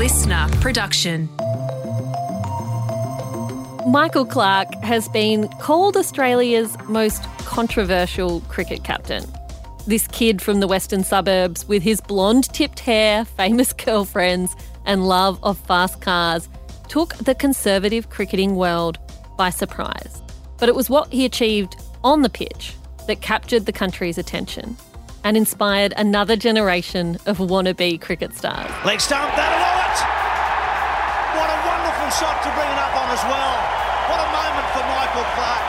listener production. Michael Clarke has been called Australia's most controversial cricket captain. This kid from the western suburbs with his blonde tipped hair, famous girlfriends, and love of fast cars took the conservative cricketing world by surprise. But it was what he achieved on the pitch that captured the country's attention and inspired another generation of wannabe cricket stars. Leg stump, that'll do it! What wonderful shot to bring it up on as well. What a moment for Michael Clarke.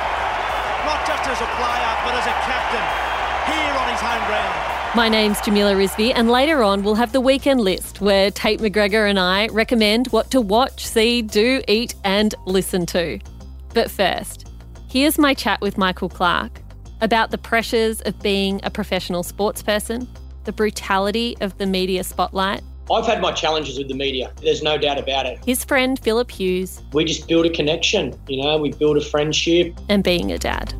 Not just as a player, but as a captain here on his home ground. My name's Jamila Rizvi, and later on we'll have the weekend list where Tate McGregor and I recommend what to watch, see, do, eat, and listen to. But first, here's my chat with Michael Clarke about the pressures of being a professional sports person, the brutality of the media spotlight. I've had my challenges with the media, there's no doubt about it. His friend Philip Hughes. We just build a connection, you know, we build a friendship. And being a dad.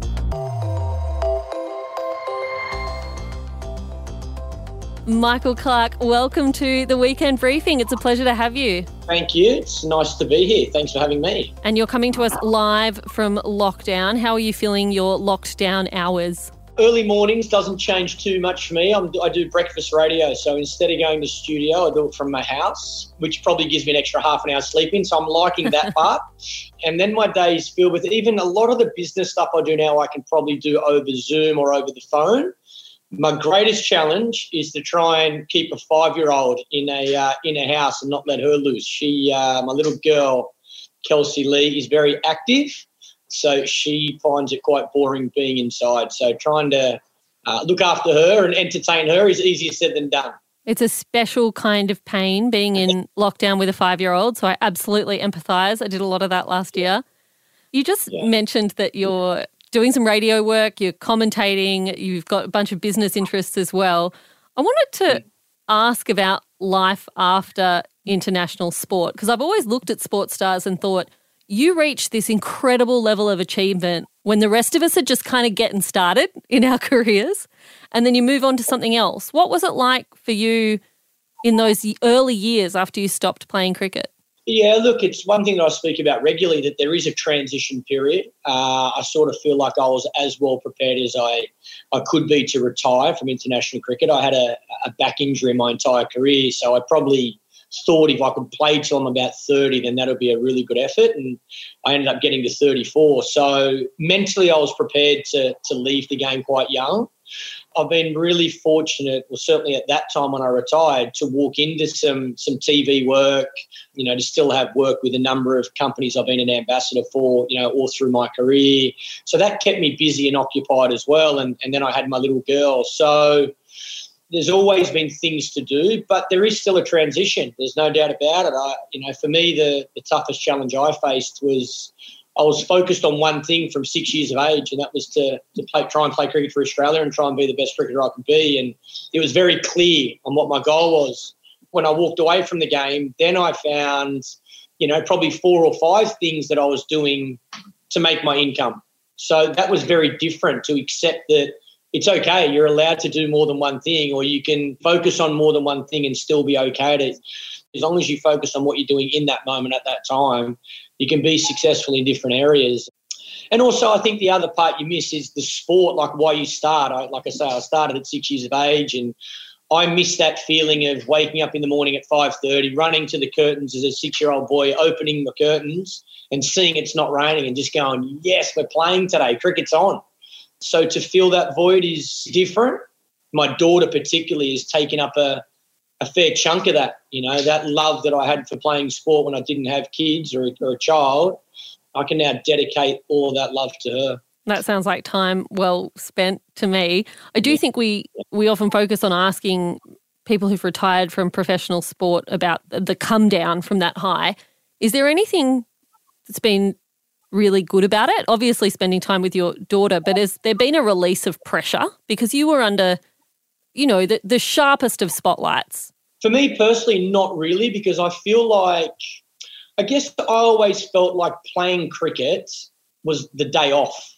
Michael Clarke, welcome to the weekend briefing. It's a pleasure to have you. Thank you. It's nice to be here. Thanks for having me. And you're coming to us live from lockdown. How are you feeling your locked down hours? Early mornings doesn't change too much for me. I'm, i do breakfast radio, so instead of going to studio, I do it from my house, which probably gives me an extra half an hour sleeping. So I'm liking that part. And then my day is filled with even a lot of the business stuff I do now. I can probably do over Zoom or over the phone my greatest challenge is to try and keep a five-year-old in a uh, in a house and not let her loose. She, uh, my little girl, Kelsey Lee, is very active, so she finds it quite boring being inside. So trying to uh, look after her and entertain her is easier said than done. It's a special kind of pain being in lockdown with a five-year-old. So I absolutely empathise. I did a lot of that last year. You just yeah. mentioned that you're doing some radio work, you're commentating, you've got a bunch of business interests as well. I wanted to ask about life after international sport because I've always looked at sports stars and thought, you reach this incredible level of achievement when the rest of us are just kind of getting started in our careers and then you move on to something else. What was it like for you in those early years after you stopped playing cricket? Yeah, look, it's one thing that I speak about regularly that there is a transition period. Uh, I sort of feel like I was as well prepared as I, I could be to retire from international cricket. I had a, a back injury in my entire career, so I probably thought if I could play till I'm about 30, then that would be a really good effort. And I ended up getting to 34. So mentally, I was prepared to, to leave the game quite young. I've been really fortunate, well, certainly at that time when I retired, to walk into some some TV work, you know, to still have work with a number of companies I've been an ambassador for, you know, all through my career. So that kept me busy and occupied as well. And, and then I had my little girl. So there's always been things to do, but there is still a transition. There's no doubt about it. I, you know, for me, the, the toughest challenge I faced was I was focused on one thing from six years of age, and that was to, to play, try and play cricket for Australia and try and be the best cricketer I could be. And it was very clear on what my goal was. When I walked away from the game, then I found, you know, probably four or five things that I was doing to make my income. So that was very different to accept that it's okay. You're allowed to do more than one thing, or you can focus on more than one thing and still be okay. As long as you focus on what you're doing in that moment at that time, you can be successful in different areas. And also, I think the other part you miss is the sport, like why you start. I, like I say, I started at six years of age, and I miss that feeling of waking up in the morning at five thirty, running to the curtains as a six-year-old boy, opening the curtains and seeing it's not raining, and just going, "Yes, we're playing today. Cricket's on." So to fill that void is different. My daughter, particularly, has taken up a a fair chunk of that. You know, that love that I had for playing sport when I didn't have kids or, or a child, I can now dedicate all of that love to her. That sounds like time well spent to me. I do think we we often focus on asking people who've retired from professional sport about the come down from that high. Is there anything that's been really good about it? Obviously, spending time with your daughter, but has there been a release of pressure because you were under you know, the, the sharpest of spotlights? For me personally, not really, because I feel like, I guess I always felt like playing cricket was the day off,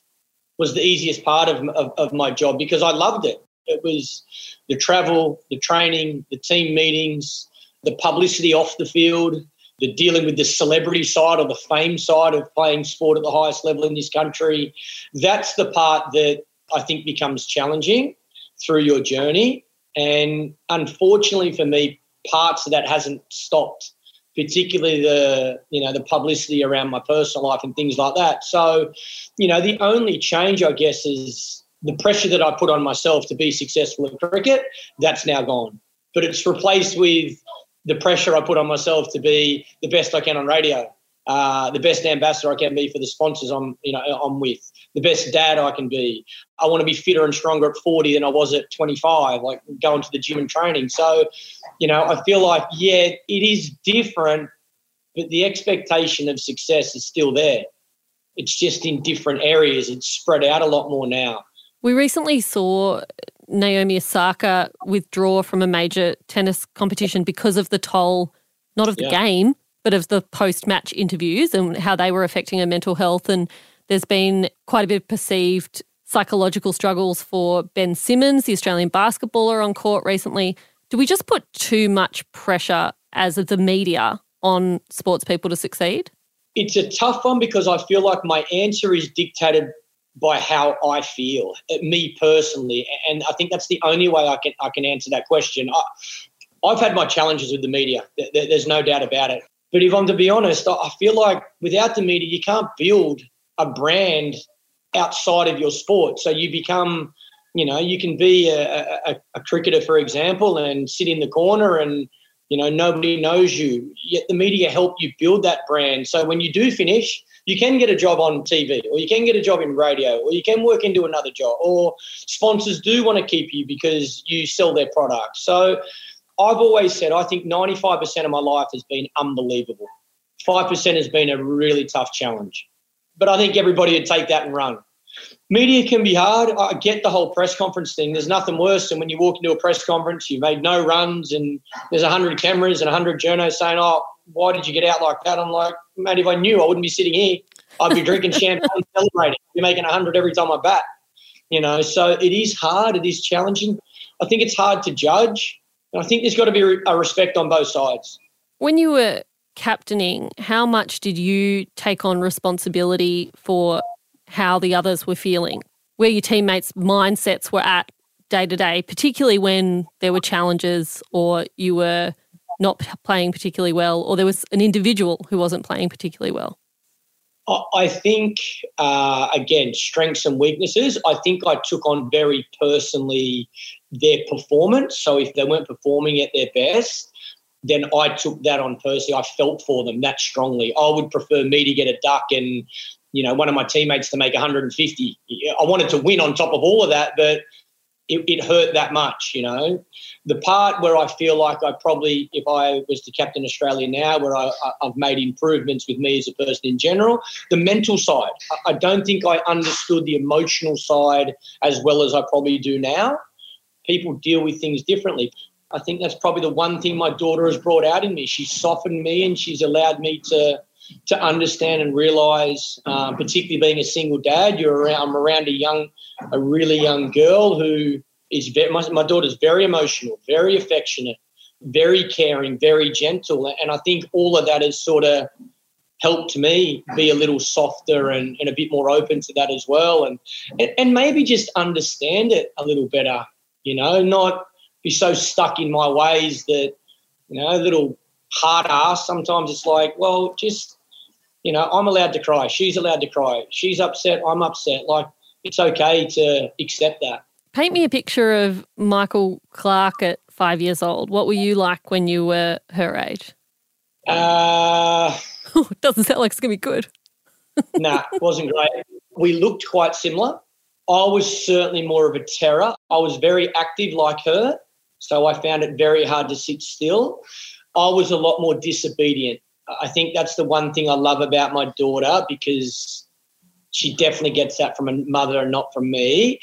was the easiest part of, of, of my job because I loved it. It was the travel, the training, the team meetings, the publicity off the field, the dealing with the celebrity side or the fame side of playing sport at the highest level in this country. That's the part that I think becomes challenging through your journey. And unfortunately for me, parts of that hasn't stopped, particularly the you know the publicity around my personal life and things like that. So, you know, the only change I guess is the pressure that I put on myself to be successful in cricket. That's now gone, but it's replaced with the pressure I put on myself to be the best I can on radio, uh, the best ambassador I can be for the sponsors I'm you know I'm with, the best dad I can be. I want to be fitter and stronger at 40 than I was at 25, like going to the gym and training. So, you know, I feel like yeah, it is different, but the expectation of success is still there. It's just in different areas. It's spread out a lot more now. We recently saw Naomi Osaka withdraw from a major tennis competition because of the toll, not of the yeah. game, but of the post match interviews and how they were affecting her mental health. And there's been quite a bit of perceived psychological struggles for Ben Simmons, the Australian basketballer, on court recently. Do we just put too much pressure as the media on sports people to succeed? It's a tough one because I feel like my answer is dictated by how I feel, uh, me personally, and I think that's the only way I can I can answer that question. I, have had my challenges with the media. There's no doubt about it. But if I'm to be honest, I feel like without the media, you can't build a brand outside of your sport. So you become, you know, you can be a, a, a cricketer, for example, and sit in the corner and you know nobody knows you. Yet the media help you build that brand. So when you do finish, you can get a job on TV or you can get a job in radio or you can work into another job or sponsors do want to keep you because you sell their product. So I've always said I think 95% of my life has been unbelievable. 5% has been a really tough challenge. But I think everybody would take that and run. Media can be hard. I get the whole press conference thing. There's nothing worse than when you walk into a press conference, you've made no runs, and there's 100 cameras and 100 journos saying, Oh, why did you get out like that? I'm like, mate, if I knew, I wouldn't be sitting here. I'd be drinking champagne, celebrating. Be making 100 every time I bat. You know, so it is hard. It is challenging. I think it's hard to judge. And I think there's got to be a respect on both sides. When you were captaining, how much did you take on responsibility for how the others were feeling, where your teammates' mindsets were at day to day, particularly when there were challenges or you were not playing particularly well, or there was an individual who wasn't playing particularly well? I think, uh, again, strengths and weaknesses. I think I took on very personally their performance. So if they weren't performing at their best, then I took that on personally. I felt for them that strongly. I would prefer me to get a duck and, you know, one of my teammates to make 150. I wanted to win on top of all of that, but it, it, hurt that much, you know. The part where I feel like I probably, if I was to captain Australia now, where I, have made improvements with me as a person in general, the mental side. I don't think I understood the emotional side as well as I probably do now. People deal with things differently. I think that's probably the one thing my daughter has brought out in me. She's softened me and she's allowed me to to understand and realize, um, particularly being a single dad, you're around. I'm around a young, a really young girl who is very. My, my daughter's very emotional, very affectionate, very caring, very gentle, and I think all of that has sort of helped me be a little softer and, and a bit more open to that as well, and, and and maybe just understand it a little better. You know, not be so stuck in my ways that you know, little hard ass. Sometimes it's like, well, just you know, I'm allowed to cry. She's allowed to cry. She's upset. I'm upset. Like it's okay to accept that. Paint me a picture of Michael Clarke at five years old. What were you like when you were her age? Uh, doesn't sound like it's gonna be good. nah, it wasn't great. We looked quite similar. I was certainly more of a terror. I was very active like her, so I found it very hard to sit still. I was a lot more disobedient. I think that's the one thing I love about my daughter because she definitely gets that from a mother and not from me.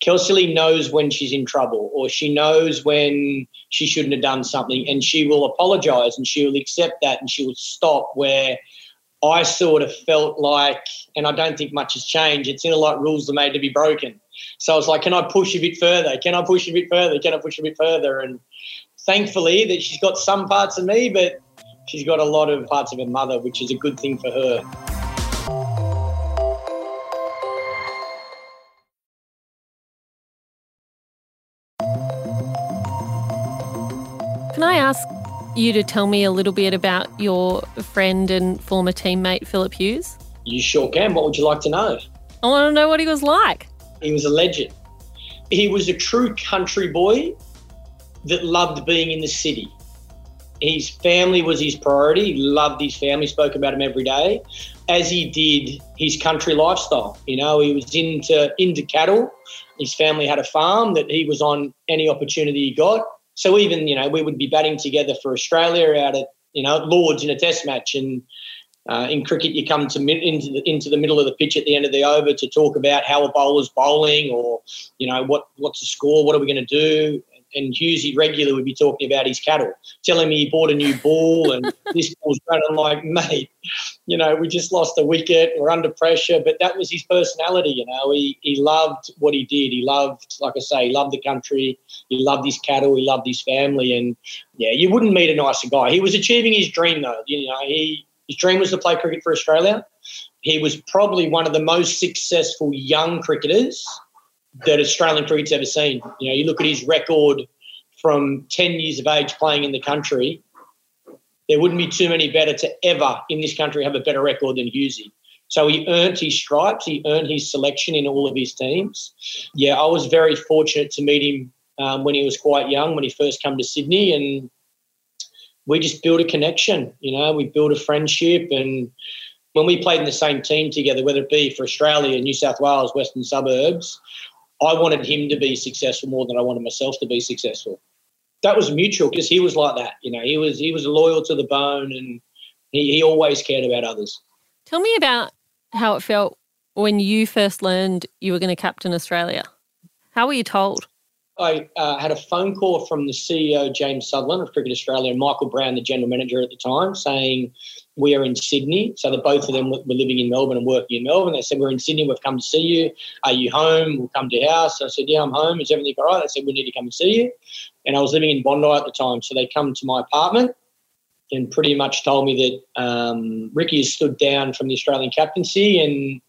Kelsey knows when she's in trouble or she knows when she shouldn't have done something and she will apologize and she will accept that and she will stop where I sort of felt like, and I don't think much has changed, it's in a like rules are made to be broken. So I was like, can I push a bit further? Can I push a bit further? Can I push a bit further? And thankfully that she's got some parts of me, but she's got a lot of parts of her mother, which is a good thing for her. Can I ask you to tell me a little bit about your friend and former teammate, Philip Hughes? You sure can. What would you like to know? I want to know what he was like. He was a legend. He was a true country boy that loved being in the city. His family was his priority. He loved his family, spoke about him every day, as he did his country lifestyle. You know, he was into into cattle. His family had a farm that he was on any opportunity he got. So even, you know, we would be batting together for Australia out at, you know, Lords in a test match and uh, in cricket, you come to into the into the middle of the pitch at the end of the over to talk about how a bowler's bowling, or you know what what's the score, what are we going to do, and Hughesy regularly would be talking about his cattle, telling me he bought a new ball and this ball's running. I'm like, mate, you know, we just lost a wicket, we're under pressure. But that was his personality, you know. He he loved what he did. He loved, like I say, he loved the country. He loved his cattle. He loved his family. And yeah, you wouldn't meet a nicer guy. He was achieving his dream though. You know, he his dream was to play cricket for Australia. He was probably one of the most successful young cricketers that Australian cricket's ever seen. You know, you look at his record from 10 years of age playing in the country, there wouldn't be too many better to ever in this country have a better record than Hughesy. So he earned his stripes, he earned his selection in all of his teams. Yeah, I was very fortunate to meet him um, when he was quite young, when he first came to Sydney, and we just built a connection. You know, we built a friendship, and when we played in the same team together, whether it be for Australia, New South Wales, Western Suburbs, I wanted him to be successful more than I wanted myself to be successful. That was mutual because he was like that. You know, he was he was loyal to the bone, and he, he always cared about others. Tell me about how it felt when you first learned you were going to captain Australia. How were you told? I uh, had a phone call from the CEO, James Sutherland of Cricket Australia, and Michael Brown, the general manager at the time, saying, We are in Sydney. So that both of them were living in Melbourne and working in Melbourne. They said, We're in Sydney. We've come to see you. Are you home? We'll come to your house. I said, Yeah, I'm home. Is everything all right? They said, We need to come and see you. And I was living in Bondi at the time. So they come to my apartment and pretty much told me that um, Ricky has stood down from the Australian captaincy and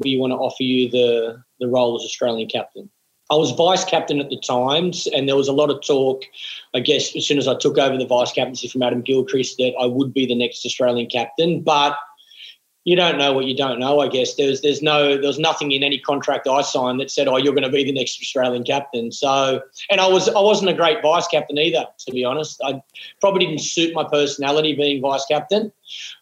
we want to offer you the, the role as Australian captain. I was vice captain at the Times, and there was a lot of talk, I guess, as soon as I took over the vice captaincy from Adam Gilchrist, that I would be the next Australian captain. But you don't know what you don't know. I guess there's there's no there's nothing in any contract I signed that said, "Oh, you're going to be the next Australian captain." So, and I was I wasn't a great vice captain either, to be honest. I probably didn't suit my personality being vice captain.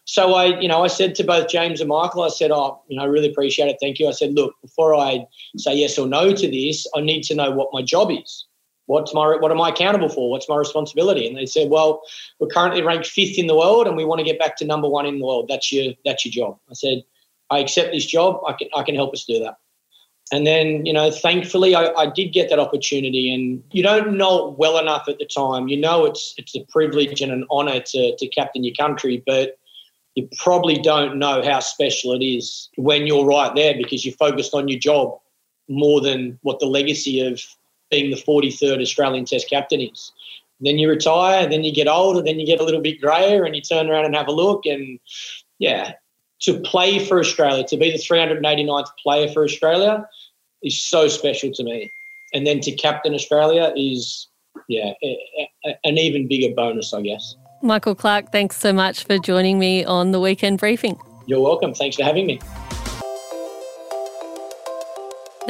So I, you know, I said to both James and Michael, I said, "Oh, you know, I really appreciate it. Thank you." I said, "Look, before I say yes or no to this, I need to know what my job is." What's my what am I accountable for? What's my responsibility? And they said, well, we're currently ranked fifth in the world, and we want to get back to number one in the world. That's your that's your job. I said, I accept this job. I can I can help us do that. And then, you know, thankfully, I, I, did get that opportunity. And you don't know it well enough at the time. You know, it's it's a privilege and an honour to to captain your country, but you probably don't know how special it is when you're right there because you're focused on your job more than what the legacy of being the 43rd Australian Test captain is. Then you retire, then you get older, then you get a little bit grayer, and you turn around and have a look. And yeah, to play for Australia, to be the 389th player for Australia, is so special to me. And then to captain Australia is, yeah, a, a, an even bigger bonus, I guess. Michael Clarke, thanks so much for joining me on the weekend briefing. You're welcome. Thanks for having me.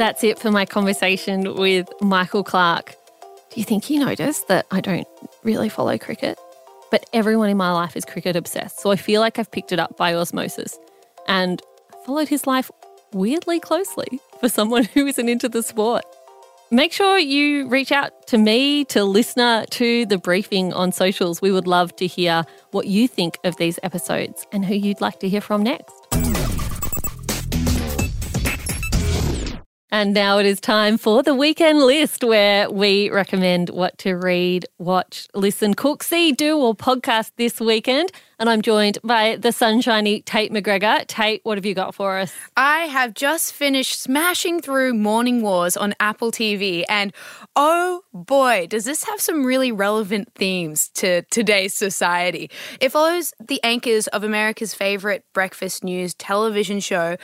That's it for my conversation with Michael Clarke. Do you think he noticed that I don't really follow cricket? But everyone in my life is cricket obsessed, so I feel like I've picked it up by osmosis. And followed his life weirdly closely for someone who isn't into the sport. Make sure you reach out to me, to listener, to the briefing on socials. We would love to hear what you think of these episodes and who you'd like to hear from next. And now it is time for the weekend list where we recommend what to read, watch, listen, cook, see, do, or podcast this weekend. And I'm joined by the sunshiny Tate McGregor. Tate, what have you got for us? I have just finished smashing through Morning Wars on Apple TV. And oh boy, does this have some really relevant themes to today's society. It follows the anchors of America's favorite breakfast news television show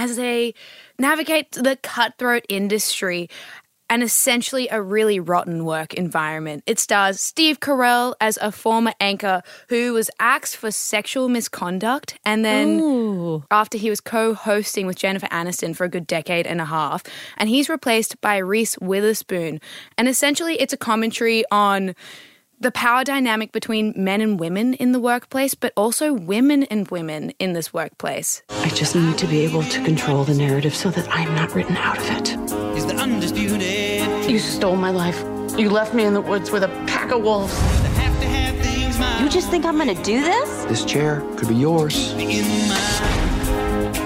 as they navigate the cutthroat industry and essentially a really rotten work environment. It stars Steve Carell as a former anchor who was axed for sexual misconduct and then Ooh. after he was co-hosting with Jennifer Aniston for a good decade and a half and he's replaced by Reese Witherspoon. And essentially it's a commentary on the power dynamic between men and women in the workplace, but also women and women in this workplace. I just need to be able to control the narrative so that I'm not written out of it. Is the undisputed. You stole my life. You left me in the woods with a pack of wolves. You just think I'm gonna do this? This chair could be yours.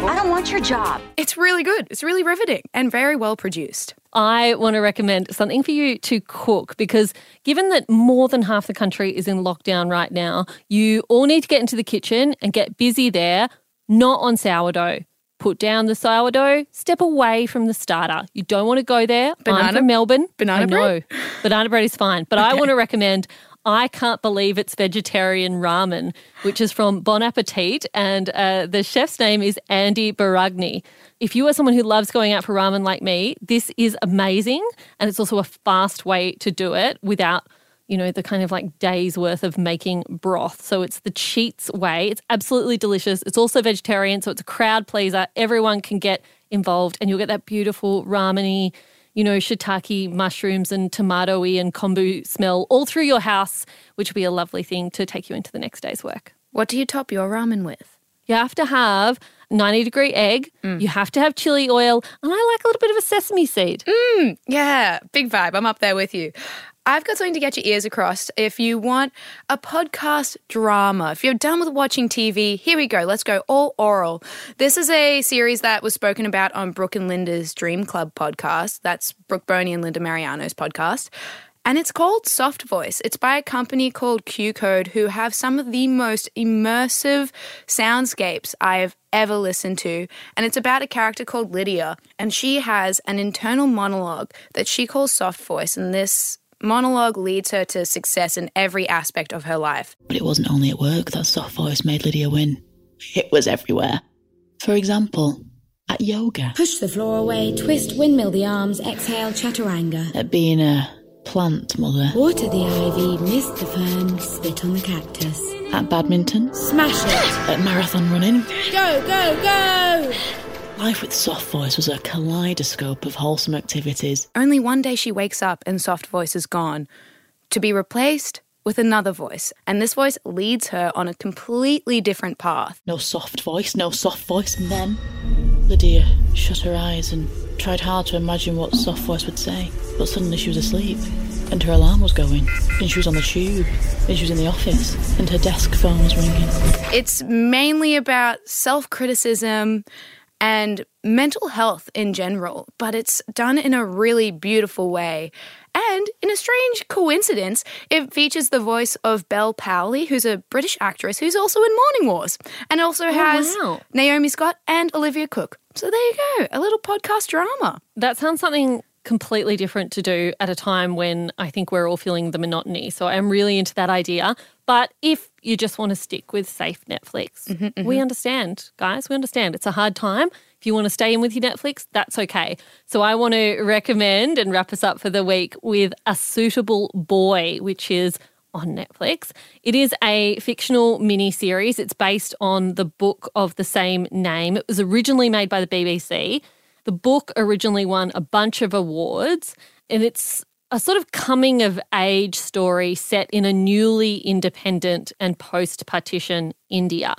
I don't want your job. It's really good. It's really riveting and very well produced. I want to recommend something for you to cook because given that more than half the country is in lockdown right now, you all need to get into the kitchen and get busy there, not on sourdough. Put down the sourdough, step away from the starter. You don't want to go there. Banana, I'm from Melbourne. Banana I know. bread? Banana bread is fine. But okay. I want to recommend I can't believe it's vegetarian ramen, which is from Bon Appetit, and uh, the chef's name is Andy Baraghani. If you are someone who loves going out for ramen like me, this is amazing, and it's also a fast way to do it without you know, the kind of like days worth of making broth. So it's the cheats way. It's absolutely delicious. It's also vegetarian, so it's a crowd pleaser. Everyone can get involved, and you'll get that beautiful rameny you know, shiitake mushrooms and tomatoey and kombu smell all through your house, which would be a lovely thing to take you into the next day's work. What do you top your ramen with? You have to have 90 degree egg. Mm. You have to have chili oil. And I like a little bit of a sesame seed. Mm, yeah, big vibe. I'm up there with you. I've got something to get your ears across. If you want a podcast drama, if you're done with watching TV, here we go. Let's go all oral. This is a series that was spoken about on Brooke and Linda's Dream Club podcast. That's Brooke Boney and Linda Marigliano's podcast. And it's called Soft Voice. It's by a company called QCODE, who have some of the most immersive soundscapes I've ever listened to. And it's about a character called Lydia. And she has an internal monologue that she calls Soft Voice. And this monologue leads her to success in every aspect of her life. But it wasn't only at work that soft voice made Lydia win, it was everywhere. For example, at yoga. Push the floor away, twist, windmill the arms, exhale, chaturanga. At being a plant mother. Water the ivy, mist the fern, spit on the cactus. At badminton. Smash it. At marathon running. Go, go, go! Life with Soft Voice was a kaleidoscope of wholesome activities. Only one day she wakes up and Soft Voice is gone, to be replaced with another voice. And this voice leads her on a completely different path. No soft voice, no soft voice. And then Lydia shut her eyes and tried hard to imagine what Soft Voice would say. But suddenly she was asleep. And her alarm was going, and she was on the tube, and she was in the office, and her desk phone was ringing. It's mainly about self criticism and mental health in general, but it's done in a really beautiful way. And in a strange coincidence, it features the voice of Bel Powley, who's a British actress who's also in Morning Wars, and also oh, has wow. Naomi Scott and Olivia Cooke. So there you go, a little podcast drama. That sounds something completely different to do at a time when I think we're all feeling the monotony. So I'm really into that idea. But if you just want to stick with safe Netflix, mm-hmm, mm-hmm. we understand, guys. We understand. It's a hard time. If you want to stay in with your Netflix, that's okay. So I want to recommend and wrap us up for the week with A Suitable Boy, which is on Netflix. It is a fictional mini series. It's based on the book of the same name. It was originally made by the BBC. The book originally won a bunch of awards, and it's a sort of coming of age story set in a newly independent and post partition India.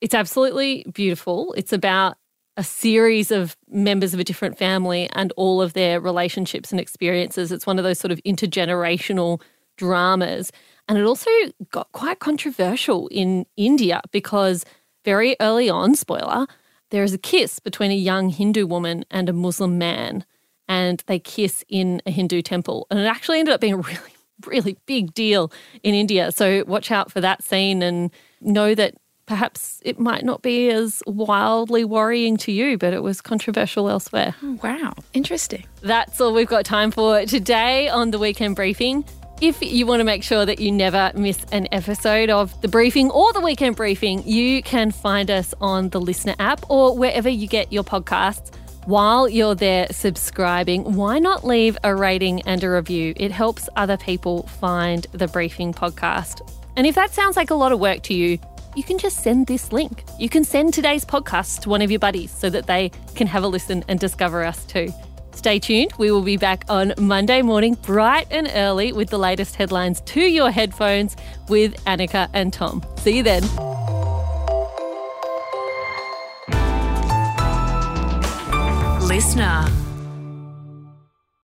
It's absolutely beautiful. It's about a series of members of a different family and all of their relationships and experiences. It's one of those sort of intergenerational dramas. And it also got quite controversial in India because very early on, spoiler, there is a kiss between a young Hindu woman and a Muslim man. and they kiss in a Hindu temple. And it actually ended up being a really, really big deal in India. So watch out for that scene and know that perhaps it might not be as wildly worrying to you, but it was controversial elsewhere. Oh, wow. Interesting. That's all we've got time for today on the weekend briefing. If you want to make sure that you never miss an episode of the briefing or the weekend briefing, you can find us on the LiSTNR app or wherever you get your podcasts. While you're there subscribing, why not leave a rating and a review? It helps other people find the briefing podcast. And if that sounds like a lot of work to you, you can just send this link. You can send today's podcast to one of your buddies so that they can have a listen and discover us too. Stay tuned. We will be back on Monday morning, bright and early, with the latest headlines to your headphones with Annika and Tom. See you then. LiSTNR.